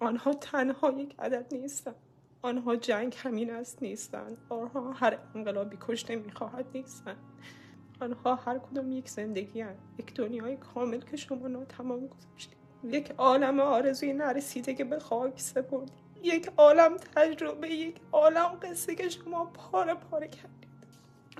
آنها تنها یک عدد نیستند. آنها جنگ همین است نیستند. آنها هر انقلابی کشته می‌خواهد نیستند. آنها هر کدوم یک زندگی هن. یک دنیای کامل که شما ناتمام گذاشتید. یک عالم آرزوی نرسیده که به خاک سپردید. یک عالم تجربه یک عالم قصه که شما پاره پاره کردید.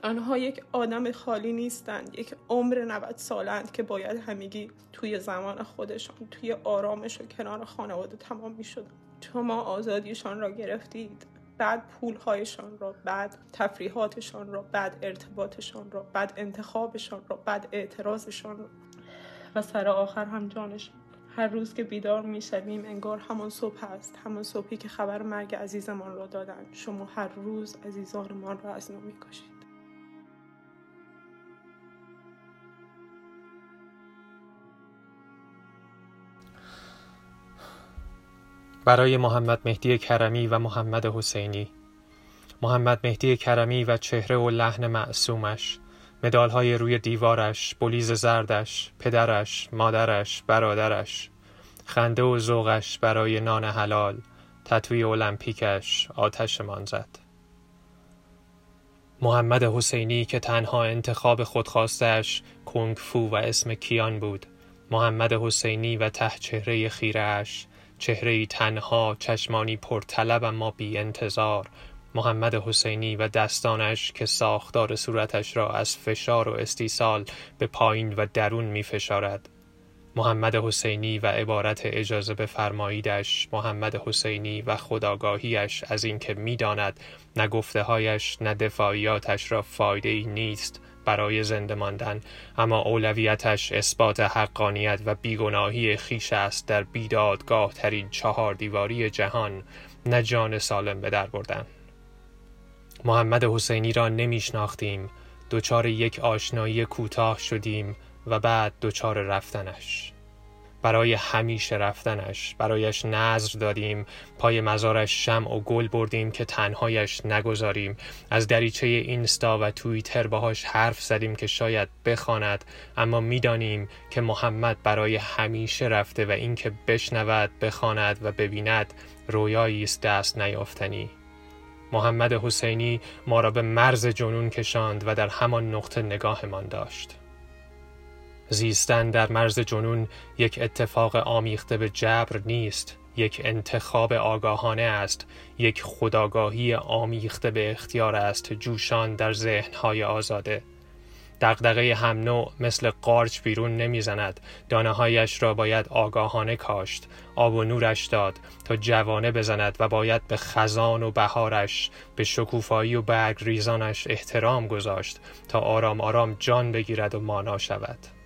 آنها یک آدم خالی نیستند. یک عمر 90 سالند که باید همگی توی زمان خودشان توی آرامش و کنار خانواده تمام می شدن شما آزادیشان را گرفتید. بعد پولهایشان را بعد تفریحاتشان را بعد ارتباطشان را بعد انتخابشان را بعد اعتراضشان را. و سر آخر هم جانشان هر روز که بیدار می‌شویم انگار همان صبح است. همان صبحی که خبر مرگ عزیزمان را دادند. شما هر روز عزیزانمان را از نو می‌کشید. برای محمد مهدی کرمی و محمد حسینی. محمد مهدی کرمی و چهره و لحن معصومش مدالهای روی دیوارش، بلیز زردش، پدرش، مادرش، برادرش خنده و ذوقش برای نان حلال تطوی المپیکش آتش زد. محمد حسینی که تنها انتخاب خودخواستش کنگ فو و اسم کیان بود محمد حسینی و ته چهره خیرهش چهره تنها چشمانی پرطلب اما بی انتظار محمد حسینی و دستانش که ساختار صورتش را از فشار و استیصال به پایین و درون می فشارد. محمد حسینی و عبارت اجازه بفرماییدش محمد حسینی و خداگاهیش از اینکه می‌داند نه گفتههایش نه دفاعیاتش را فایده ای نیست برای زنده ماندن. اما اولویتش اثبات حقانیت و بیگناهی خیش است در بیدادگاه ترین چهار دیواری جهان. نه جان سالم به در بردن. محمد حسینی را نمیشناختیم. دچار یک آشنایی کوتاه شدیم و بعد دچار رفتنش. برای همیشه رفتنش برایش نظر دادیم پای مزارش شم و گل بردیم که تنهایش نگذاریم. از دریچه اینستا و توییتر باهاش حرف زدیم که شاید بخواند اما می‌دانیم که محمد برای همیشه رفته و اینکه بشنود بخواند و ببیند رویایی است دست نیافتنی. محمد حسینی ما را به مرز جنون کشاند و در همان نقطه نگاهمان داشت. زیستن در مرز جنون یک اتفاق آمیخته به جبر نیست یک انتخاب آگاهانه است یک خداگاهی آمیخته به اختیار است جوشان در ذهنهای آزاده. دقدقه هم نوع مثل قارچ بیرون نمی‌زند دانه هایش را باید آگاهانه کاشت آب و نورش داد تا جوانه بزند و باید به خزان و بهارش به شکوفایی و برگ ریزانش احترام گذاشت تا آرام آرام جان بگیرد و مانا شود.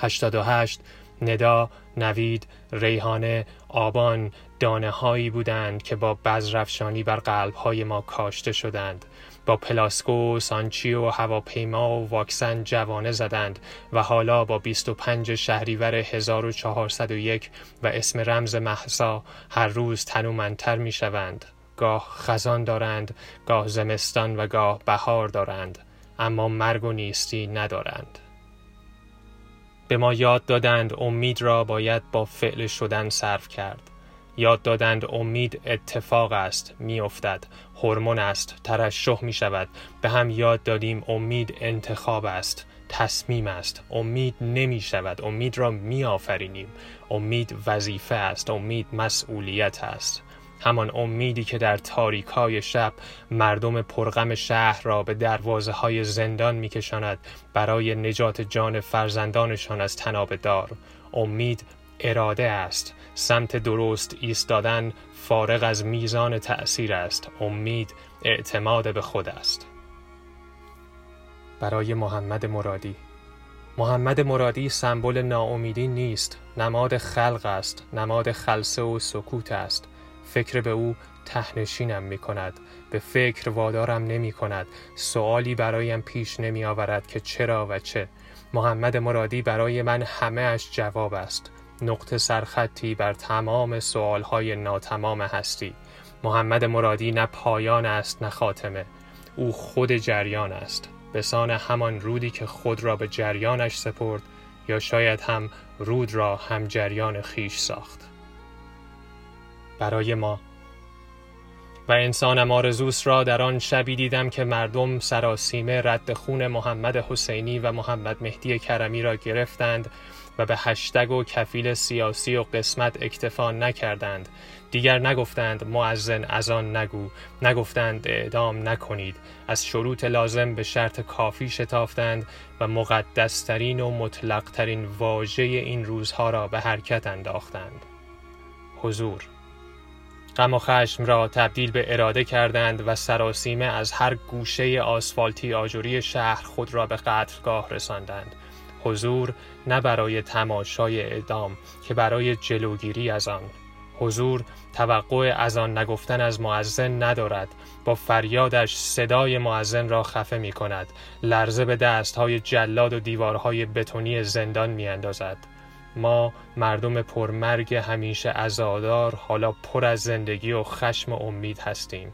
88 ندا، نوید، ریحانه، آبان دانه هایی بودند که با بزرفشانی بر قلب های ما کاشته شدند با پلاسکو، سانچیو، هواپیما و واکسن جوانه زدند و حالا با 25 شهریور 1401 و اسم رمز محسا هر روز تنومندتر می شوند. گاه خزان دارند، گاه زمستان و گاه بهار دارند، اما مرگ و نیستی ندارند. به ما یاد دادند امید را باید با فعل شدن صرف کرد. یاد دادند امید اتفاق است میافتد هورمون است ترشح می شود به هم یاد دادیم امید انتخاب است تصمیم است. امید نمی شود امید را می آفرینیم امید وظیفه است امید مسئولیت است. همان امیدی که در تاریکای شب مردم پرغم شهر را به دروازه های زندان میکشاند برای نجات جان فرزندانشان از تناب دار. امید اراده است. سمت درست ایستادن فارغ از میزان تأثیر است. امید اعتماد به خود است. برای محمد مرادی. محمد مرادی سمبل ناامیدی نیست. نماد خلق است. نماد خلصه و سکوت است. فکر به او تهنشینم می کند به فکر وادارم نمی کند سوالی برایم پیش نمی آورد که چرا و چه. محمد مرادی برای من همه اش جواب است. نقطه سرخطی بر تمام سوالهای ناتمام هستی. محمد مرادی نه پایان است نه خاتمه. او خود جریان است. به سان همان رودی که خود را به جریانش سپرد یا شاید هم رود را هم جریان خیش ساخت. برای ما. و انسانم آرزوس را در آن شبی دیدم که مردم سراسیمه رد خون محمد حسینی و محمد مهدی کرمی را گرفتند و به هشتگ و کفیل سیاسی و قسمت اکتفا نکردند. دیگر نگفتند معزن از آن نگو نگفتند اعدام نکنید. از شروط لازم به شرط کافی شتافتند و مقدسترین و مطلقترین واژه این روزها را به حرکت انداختند. حضور غم و خشم را تبدیل به اراده کردند و سراسیمه از هر گوشه آسفالتی آجوری شهر خود را به قتلگاه رساندند. حضور نه برای تماشای اعدام که برای جلوگیری از آن. حضور توقع از آن نگفتن از معزن ندارد. با فریادش صدای معزن را خفه می کند لرزه به دست های جلاد و دیوارهای بتونی زندان می اندازد. ما مردم پرمرگ همیشه ازادار حالا پر از زندگی و خشم و امید هستیم.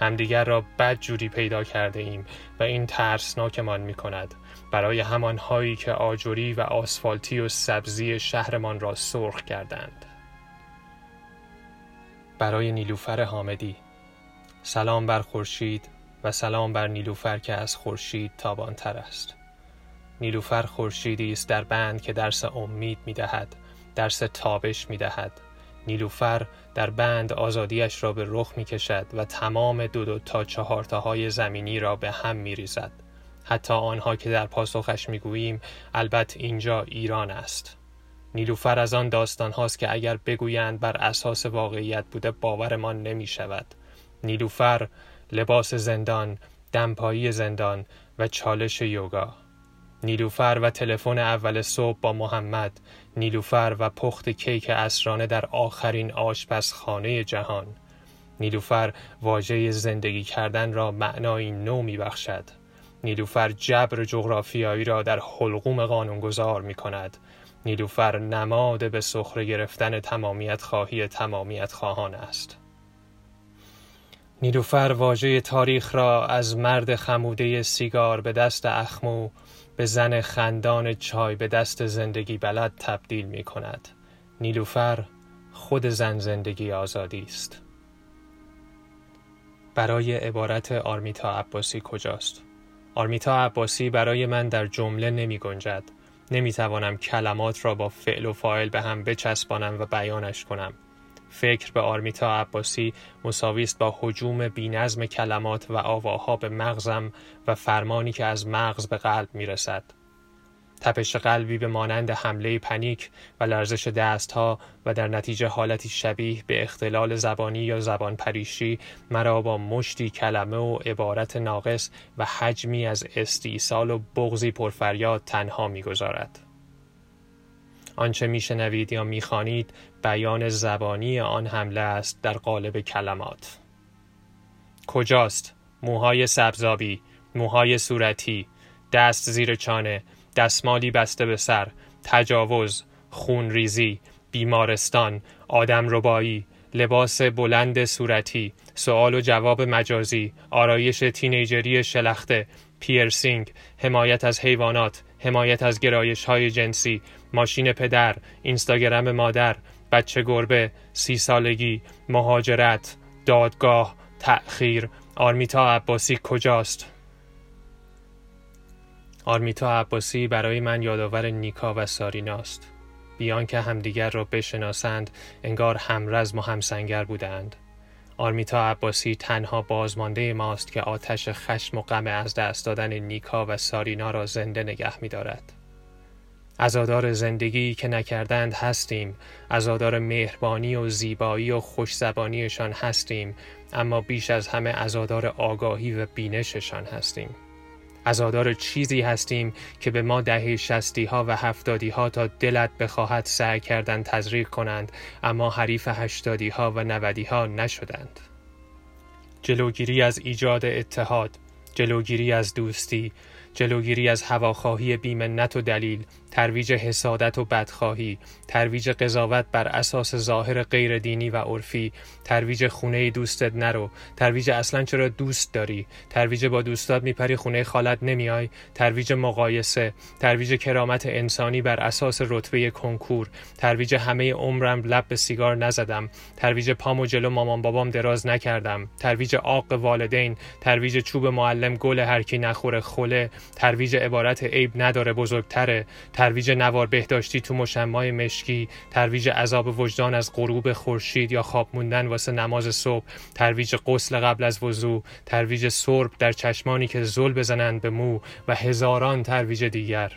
همدیگر را بد جوری پیدا کرده ایم و این ترسناکمان می کند. برای همان هایی که آجوری و آسفالتی و سبزی شهرمان را سرخ کردند. برای نیلوفر حامدی. سلام بر خورشید و سلام بر نیلوفر که از خورشید تابانتر است. نیلوفر خورشیدی است در بند که درس امید می دهد درس تابش می دهد نیلوفر در بند آزادیش را به رخ می کشد و تمام دو دو تا چهارتاهای زمینی را به هم می ریزد حتی آنها که در پاسخش می گوییم البته اینجا ایران است. نیلوفر از آن داستان هاست که اگر بگویند بر اساس واقعیت بوده باورمان نمی شود نیلوفر لباس زندان دمپایی زندان و چالش یوگا. نیلوفر و تلفن اول صبح با محمد نیلوفر و پخت کیک اسرانه در آخرین آشپزخانه جهان. نیلوفر واژه زندگی کردن را معنایی نو می بخشد نیلوفر جبر جغرافیایی را در حلقوم قانونگذار می کند نیلوفر نماد به سخره گرفتن تمامیت خواهی تمامیت خواهان است. نیلوفر واژه تاریخ را از مرد خموده سیگار به دست اخمو به زن خندان چای به دست زندگی بلد تبدیل می کند. نیلوفر خود زن زندگی آزادی است. برای عبارت آرمیتا عباسی کجاست؟ آرمیتا عباسی برای من در جمله نمی گنجد. نمی توانم کلمات را با فعل و فاعل به هم بچسبانم و بیانش کنم. فکر به آرمیتا عباسی مساویست با حجوم بینظم کلمات و آواها به مغزم و فرمانی که از مغز به قلب می رسد. تپش قلبی به مانند حمله پنیک و لرزش دستها و در نتیجه حالتی شبیه به اختلال زبانی یا زبان پریشی مرا با مشتی کلمه و عبارت ناقص و حجمی از استیصال و بغزی پرفریاد تنها می‌گذارد. آنچه میشنوید یا می‌خوانید بیان زبانی آن حمله است در قالب کلمات. کجاست؟ موهای سبزابی موهای صورتی دست زیر چانه دستمالی بسته به سر تجاوز خونریزی بیمارستان آدم ربایی لباس بلند صورتی سوال و جواب مجازی آرایش تینیجری شلخته پیرسینگ حمایت از حیوانات حمایت از گرایش های جنسی ماشین پدر اینستاگرام مادر بچه گربه سی سالگی مهاجرت دادگاه تأخیر. آرمیتا عباسی کجاست؟ آرمیتا عباسی برای من یادآور نیکا و ساریناست. بیان که همدیگر را بشناسند انگار همرزم و همسنگر بودند. آرمیتا عباسی تنها بازمانده ماست که آتش خشم و غم از دست دادن نیکا و سارینا را زنده نگه می دارد. ازادار زندگی که نکردند هستیم. ازادار مهربانی و زیبایی و خوشزبانیشان هستیم. اما بیش از همه ازادار آگاهی و بینششان هستیم. ازادار چیزی هستیم که به ما دهه شستی ها و هفتادی ها تا دلت بخواهد سعی کردن تزریق کنند اما حریف هشتادی ها و نودی ها نشدند. جلوگیری از ایجاد اتحاد جلوگیری از دوستی جلوگیری از هواخواهی بیمنت و دلیل ترویج حسادت و بدخواهی ترویج قضاوت بر اساس ظاهر غیر دینی و عرفی ترویج خونه دوستت نرو ترویج اصلا چرا دوست داری؟ ترویج با دوستات میپری خونه خالت نمیای؟ ترویج مقایسه ترویج کرامت انسانی بر اساس رتبه کنکور ترویج همه عمرم لب به سیگار نزدم ترویج پام و جلو مامان بابام دراز نکردم ترویج عاق والدین ترویج چوب معلم گل هرکی نخوره خله ترویج عبارت عیب نداره بزرگتره ترویج نوار بهداشتی تو مشمای مشکی ترویج عذاب وجدان از غروب خورشید یا خواب موندن واسه نماز صبح ترویج غسل قبل از وضو ترویج سرب در چشمانی که زل بزنند به مو و هزاران ترویج دیگر.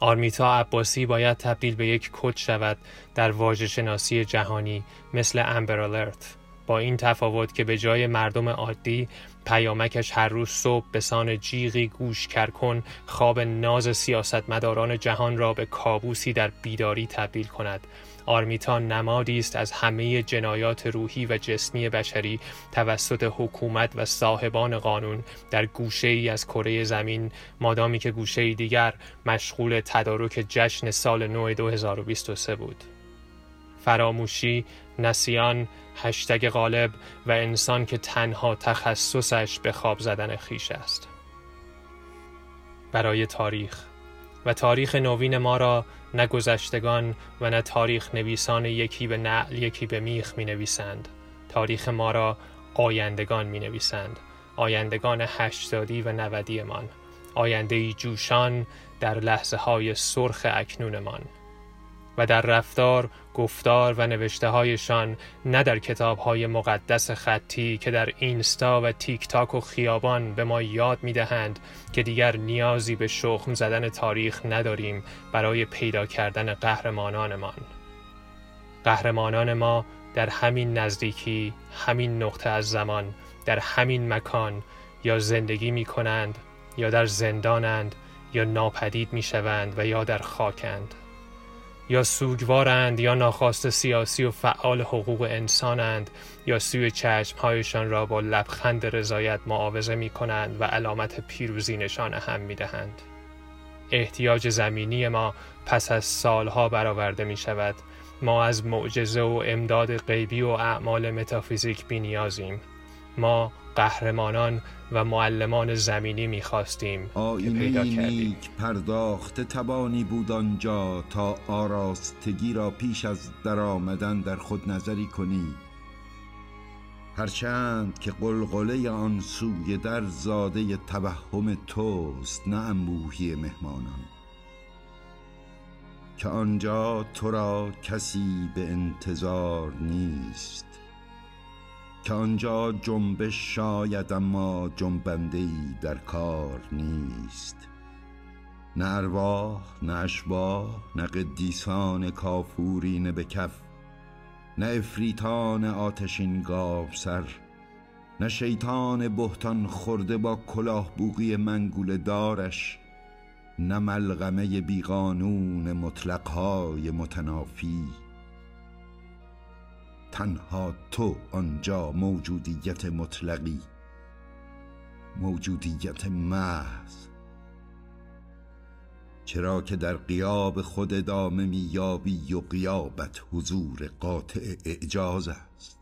آرمیتا عباسی باید تبدیل به یک کد شود در واژه شناسی جهانی مثل Amber Alert با این تفاوت که به جای مردم عادی پیامکش هر روز صبح به سان جیغی گوش کرکن خواب ناز سیاستمداران جهان را به کابوسی در بیداری تبدیل کند. آرمیتان نمادی است از همه جنایات روحی و جسمی بشری توسط حکومت و صاحبان قانون. در گوشه ای از کره زمین مادامی که گوشه دیگر مشغول تدارک جشن سال نو 2023 بود. فراموشی، نسیان، هشتگ غالب و انسان که تنها تخصصش به خواب زدن خیش است. برای تاریخ و تاریخ نوین ما را نه گذشتگان و نه تاریخ نویسان یکی به نعل یکی به میخ می نویسند. تاریخ ما را آیندگان می نویسند. آیندگان هشتادی و نودی من. آینده جوشان در لحظه های سرخ اکنونمان. و در رفتار، گفتار و نوشته هایشان نه در کتاب های مقدس خطی که در اینستا و تیک تاک و خیابان به ما یاد می دهند که دیگر نیازی به شخم زدن تاریخ نداریم برای پیدا کردن قهرمانانمان. قهرمانان ما در همین نزدیکی، همین نقطه از زمان، در همین مکان یا زندگی می کنند یا در زندانند یا ناپدید می شوند و یا در خاکند. یا سوگوارند یا ناخواست سیاسی و فعال حقوق انسانند یا سوی چشمهایشان را با لبخند رضایت معاوضه می کنند و علامت پیروزی نشان هم می دهند. احتیاج زمینی ما پس از سالها برآورده می شود ما از معجزه و امداد غیبی و اعمال متافیزیک بی نیازیم ما قهرمانان و معلمان زمینی می‌خواستیم آینه پیدا نیک پرداخت تبانی بود آنجا تا آراستگی را پیش از درآمدن در خود نظری کنی. هرچند که قلقله آن سوی در زاده توهم توست نه انبوهی مهمانان. که آنجا تو را کسی به انتظار نیست. که آنجا جنبش شاید اما جنبنده ای در کار نیست. نه ارواح نه اشباح نه قدیسان کافورین به کف نه افریتان آتشین گاو سر نه شیطان بهتان خورده با کلاه بوغی منگول دارش نه ملغمه بیقانون مطلقهای متنافی. تنها تو آنجا موجودیت مطلقی موجودیت محض. چرا که در قیاب خود ادامه میابی و قیابت حضور قاطع اعجاز است.